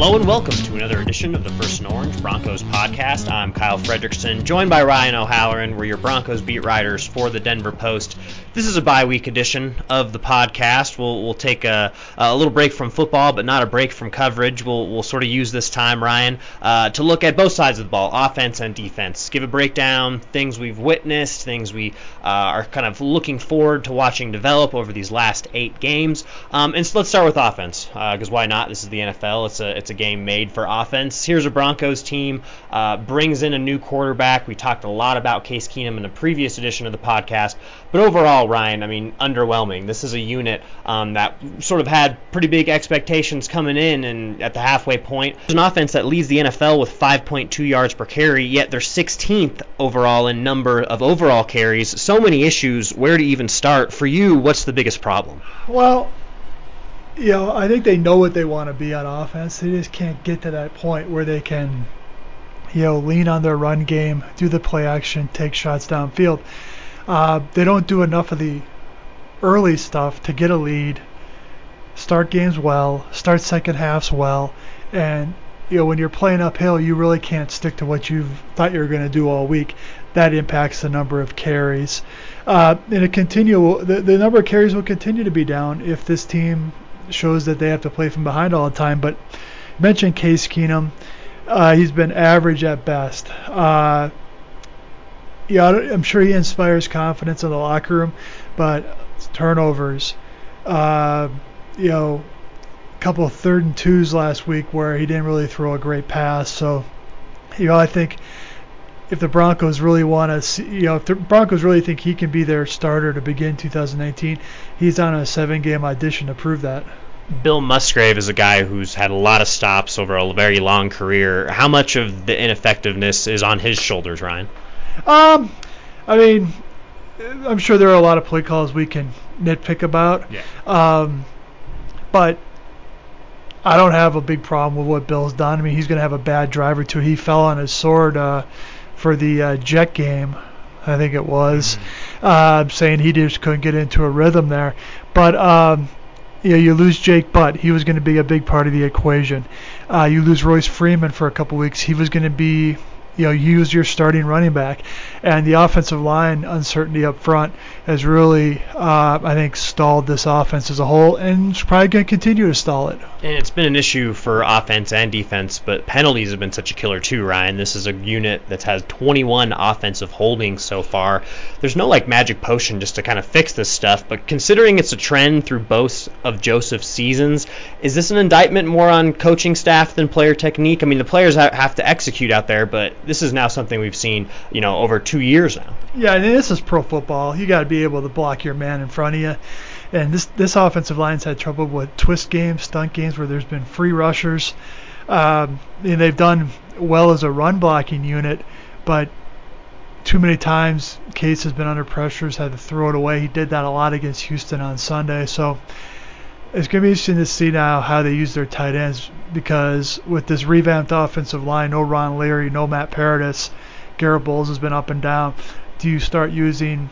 Hello and welcome to another edition of the First and Orange Broncos podcast. I'm Kyle Fredrickson, joined by Ryan O'Halloran. We're your Broncos beat writers for the Denver Post. This is a bye week edition of the podcast. We'll, we'll take a, a little break from football, but not a break from coverage. We'll, we'll sort of use this time, Ryan, uh, to look at both sides of the ball, offense and defense. Give a breakdown, things we've witnessed, things we uh, are kind of looking forward to watching develop over these last eight games. Um, and so let's start with offense, because uh, why not? This is the NFL. It's a it's a game made for offense. Here's a Broncos team uh, brings in a new quarterback. We talked a lot about Case Keenum in the previous edition of the podcast, but overall, Ryan, I mean, underwhelming. This is a unit um, that sort of had pretty big expectations coming in, and at the halfway point, it's an offense that leads the NFL with 5.2 yards per carry, yet they're 16th overall in number of overall carries. So many issues. Where to even start? For you, what's the biggest problem? Well, you know, I think they know what they want to be on offense. They just can't get to that point where they can, you know, lean on their run game, do the play action, take shots downfield. Uh, they don't do enough of the early stuff to get a lead, start games well, start second halves well, and you know when you're playing uphill, you really can't stick to what you thought you were going to do all week. That impacts the number of carries. Uh, and it continue the, the number of carries will continue to be down if this team shows that they have to play from behind all the time. But mentioned Case Keenum, uh, he's been average at best. Uh, yeah, I'm sure he inspires confidence in the locker room, but turnovers, uh, you know, a couple of third and twos last week where he didn't really throw a great pass. So, you know, I think if the Broncos really want to, see, you know, if the Broncos really think he can be their starter to begin 2019, he's on a seven-game audition to prove that. Bill Musgrave is a guy who's had a lot of stops over a very long career. How much of the ineffectiveness is on his shoulders, Ryan? Um, I mean, I'm sure there are a lot of play calls we can nitpick about. Yeah. Um, but I don't have a big problem with what Bill's done. I mean, he's going to have a bad drive or two. He fell on his sword uh, for the uh, Jet game, I think it was, mm-hmm. uh, saying he just couldn't get into a rhythm there. But um, you know, you lose Jake Butt. He was going to be a big part of the equation. Uh, you lose Royce Freeman for a couple weeks. He was going to be you know use your starting running back, and the offensive line uncertainty up front has really uh, I think stalled this offense as a whole, and it's probably going to continue to stall it. And it's been an issue for offense and defense, but penalties have been such a killer too, Ryan. This is a unit that's has 21 offensive holdings so far. There's no like magic potion just to kind of fix this stuff, but considering it's a trend through both of Joseph's seasons, is this an indictment more on coaching staff than player technique? I mean, the players have to execute out there, but this is now something we've seen, you know, over two years now. Yeah, and this is pro football. You got to be able to block your man in front of you. And this this offensive line's had trouble with twist games, stunt games where there's been free rushers. Um, and they've done well as a run blocking unit, but too many times Case has been under pressure, has had to throw it away. He did that a lot against Houston on Sunday. So it's going to be interesting to see now how they use their tight ends because with this revamped offensive line, no Ron Leary, no Matt Paradis, Garett Bolles has been up and down. Do you start using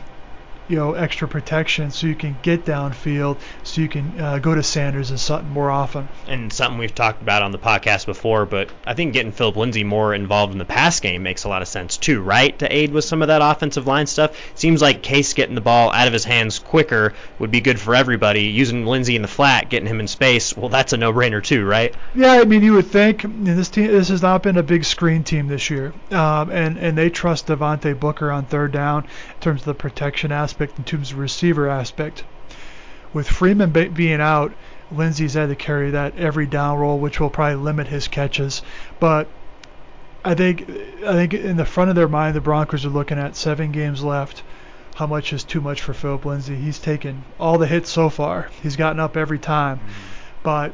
you know extra protection so you can get downfield, so you can uh, go to Sanders and Sutton more often. And something we've talked about on the podcast before, but I think getting Philip Lindsay more involved in the pass game makes a lot of sense too, right? To aid with some of that offensive line stuff. Seems like Case getting the ball out of his hands quicker would be good for everybody. Using Lindsay in the flat, getting him in space, well, that's a no-brainer too, right? Yeah, I mean, you would think this team, this has not been a big screen team this year, um, and and they trust Devontae Booker on third down in terms of the protection aspect aspect in terms of receiver aspect. With Freeman being out, Lindsay's had to carry that every down role, which will probably limit his catches. But I think I think in the front of their mind, the Broncos are looking at seven games left. How much is too much for Philip Lindsay? He's taken all the hits so far. He's gotten up every time. Mm-hmm. But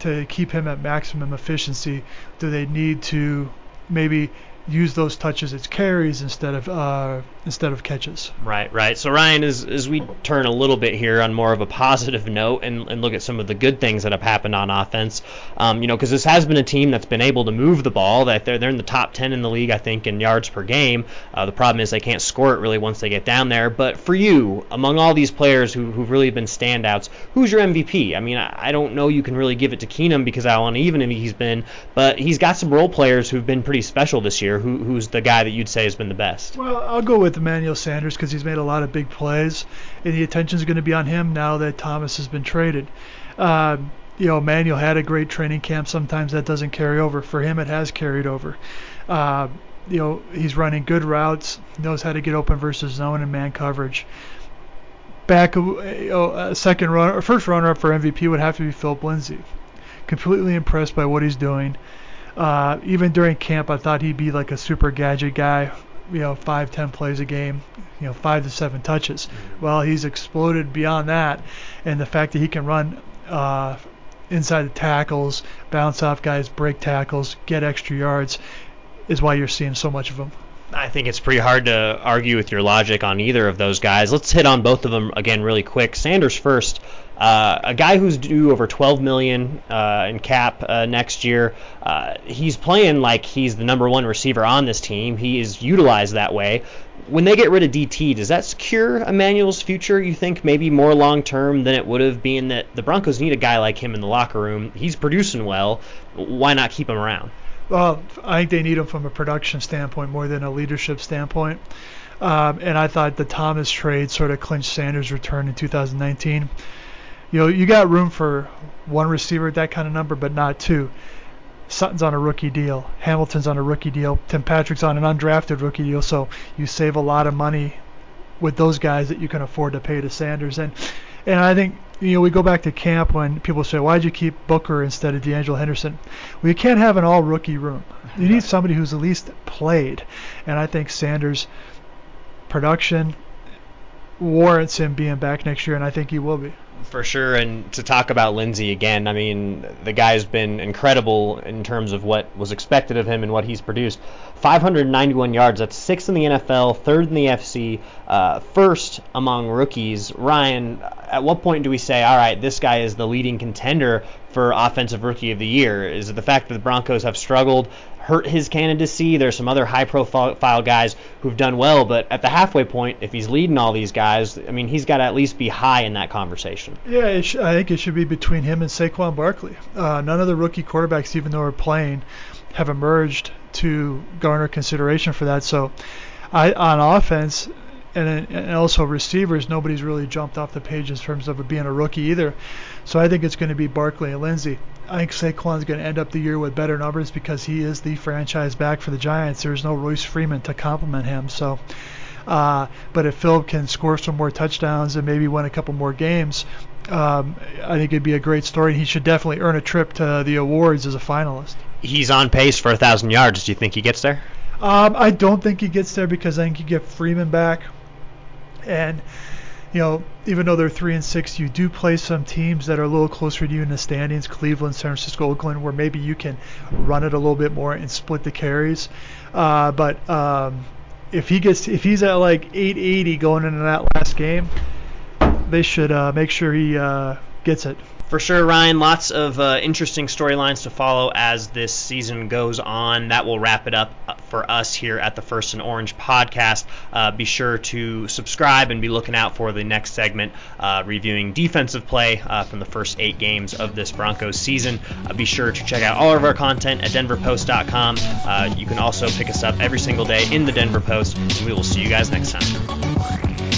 to keep him at maximum efficiency, do they need to maybe use those touches as carries instead of uh, instead of catches. Right, right. So Ryan, as as we turn a little bit here on more of a positive note and, and look at some of the good things that have happened on offense, um, you know, because this has been a team that's been able to move the ball. That they're they're in the top 10 in the league, I think, in yards per game. Uh, the problem is they can't score it really once they get down there. But for you, among all these players who who've really been standouts, who's your MVP? I mean, I, I don't know you can really give it to Keenum because how uneven he's been, but he's got some role players who've been pretty special this year. Who, who's the guy that you'd say has been the best? Well, I'll go with Emmanuel Sanders because he's made a lot of big plays, and the attention's going to be on him now that Thomas has been traded. Uh, you know, Emmanuel had a great training camp. Sometimes that doesn't carry over. For him, it has carried over. Uh, you know, he's running good routes, knows how to get open versus zone and man coverage. Back, you know, a second runner, or first runner up for MVP would have to be Philip Lindsay. Completely impressed by what he's doing. Uh, even during camp, I thought he'd be like a super gadget guy. You know, five, ten plays a game. You know, five to seven touches. Well, he's exploded beyond that, and the fact that he can run uh, inside the tackles, bounce off guys, break tackles, get extra yards, is why you're seeing so much of him. I think it's pretty hard to argue with your logic on either of those guys. Let's hit on both of them again really quick. Sanders first. Uh, a guy who's due over 12 million uh, in cap uh, next year. Uh, he's playing like he's the number one receiver on this team. He is utilized that way. When they get rid of DT, does that secure Emmanuel's future? You think maybe more long term than it would have been that the Broncos need a guy like him in the locker room. He's producing well. Why not keep him around? Well, I think they need him from a production standpoint more than a leadership standpoint. Um, and I thought the Thomas trade sort of clinched Sanders' return in 2019 you know, you got room for one receiver at that kind of number, but not two. Sutton's on a rookie deal. Hamilton's on a rookie deal. Tim Patrick's on an undrafted rookie deal. So you save a lot of money with those guys that you can afford to pay to Sanders. And and I think you know we go back to camp when people say, why'd you keep Booker instead of De'Angelo Henderson? Well, you can't have an all rookie room. You need somebody who's at least played. And I think Sanders' production warrants him being back next year, and I think he will be for sure. And to talk about Lindsay again, I mean, the guy's been incredible in terms of what was expected of him and what he's produced. 591 yards, that's sixth in the NFL, third in the AFC, uh, first among rookies. Ryan, at what point do we say, all right, this guy is the leading contender for Offensive Rookie of the Year? Is it the fact that the Broncos have struggled hurt his candidacy. There's some other high profile guys who've done well, but at the halfway point, if he's leading all these guys, I mean, he's got to at least be high in that conversation. Yeah, sh- I think it should be between him and Saquon Barkley. Uh, none of the rookie quarterbacks, even though they're playing, have emerged to garner consideration for that. So, I on offense, and, and also receivers, nobody's really jumped off the page in terms of being a rookie either. So I think it's going to be Barkley and Lindsay. I think Saquon's going to end up the year with better numbers because he is the franchise back for the Giants. There's no Royce Freeman to complement him. So, uh, but if Philip can score some more touchdowns and maybe win a couple more games, um, I think it'd be a great story. He should definitely earn a trip to the awards as a finalist. He's on pace for a thousand yards. Do you think he gets there? Um, I don't think he gets there because I think you get Freeman back, and you know, even though they're three and six, you do play some teams that are a little closer to you in the standings, Cleveland, San Francisco, Oakland, where maybe you can run it a little bit more and split the carries. Uh, but um, if he gets, if he's at like 880 going into that last game, they should uh, make sure he uh, gets it for sure, Ryan. Lots of uh, interesting storylines to follow as this season goes on. That will wrap it up uh, for us here at the First and Orange podcast. Uh, be sure to subscribe and be looking out for the next segment uh, reviewing defensive play uh, from the first eight games of this Broncos season. Uh, be sure to check out all of our content at denverpost.com. you can also pick us up every single day in the Denver Post, and we will see you guys next time.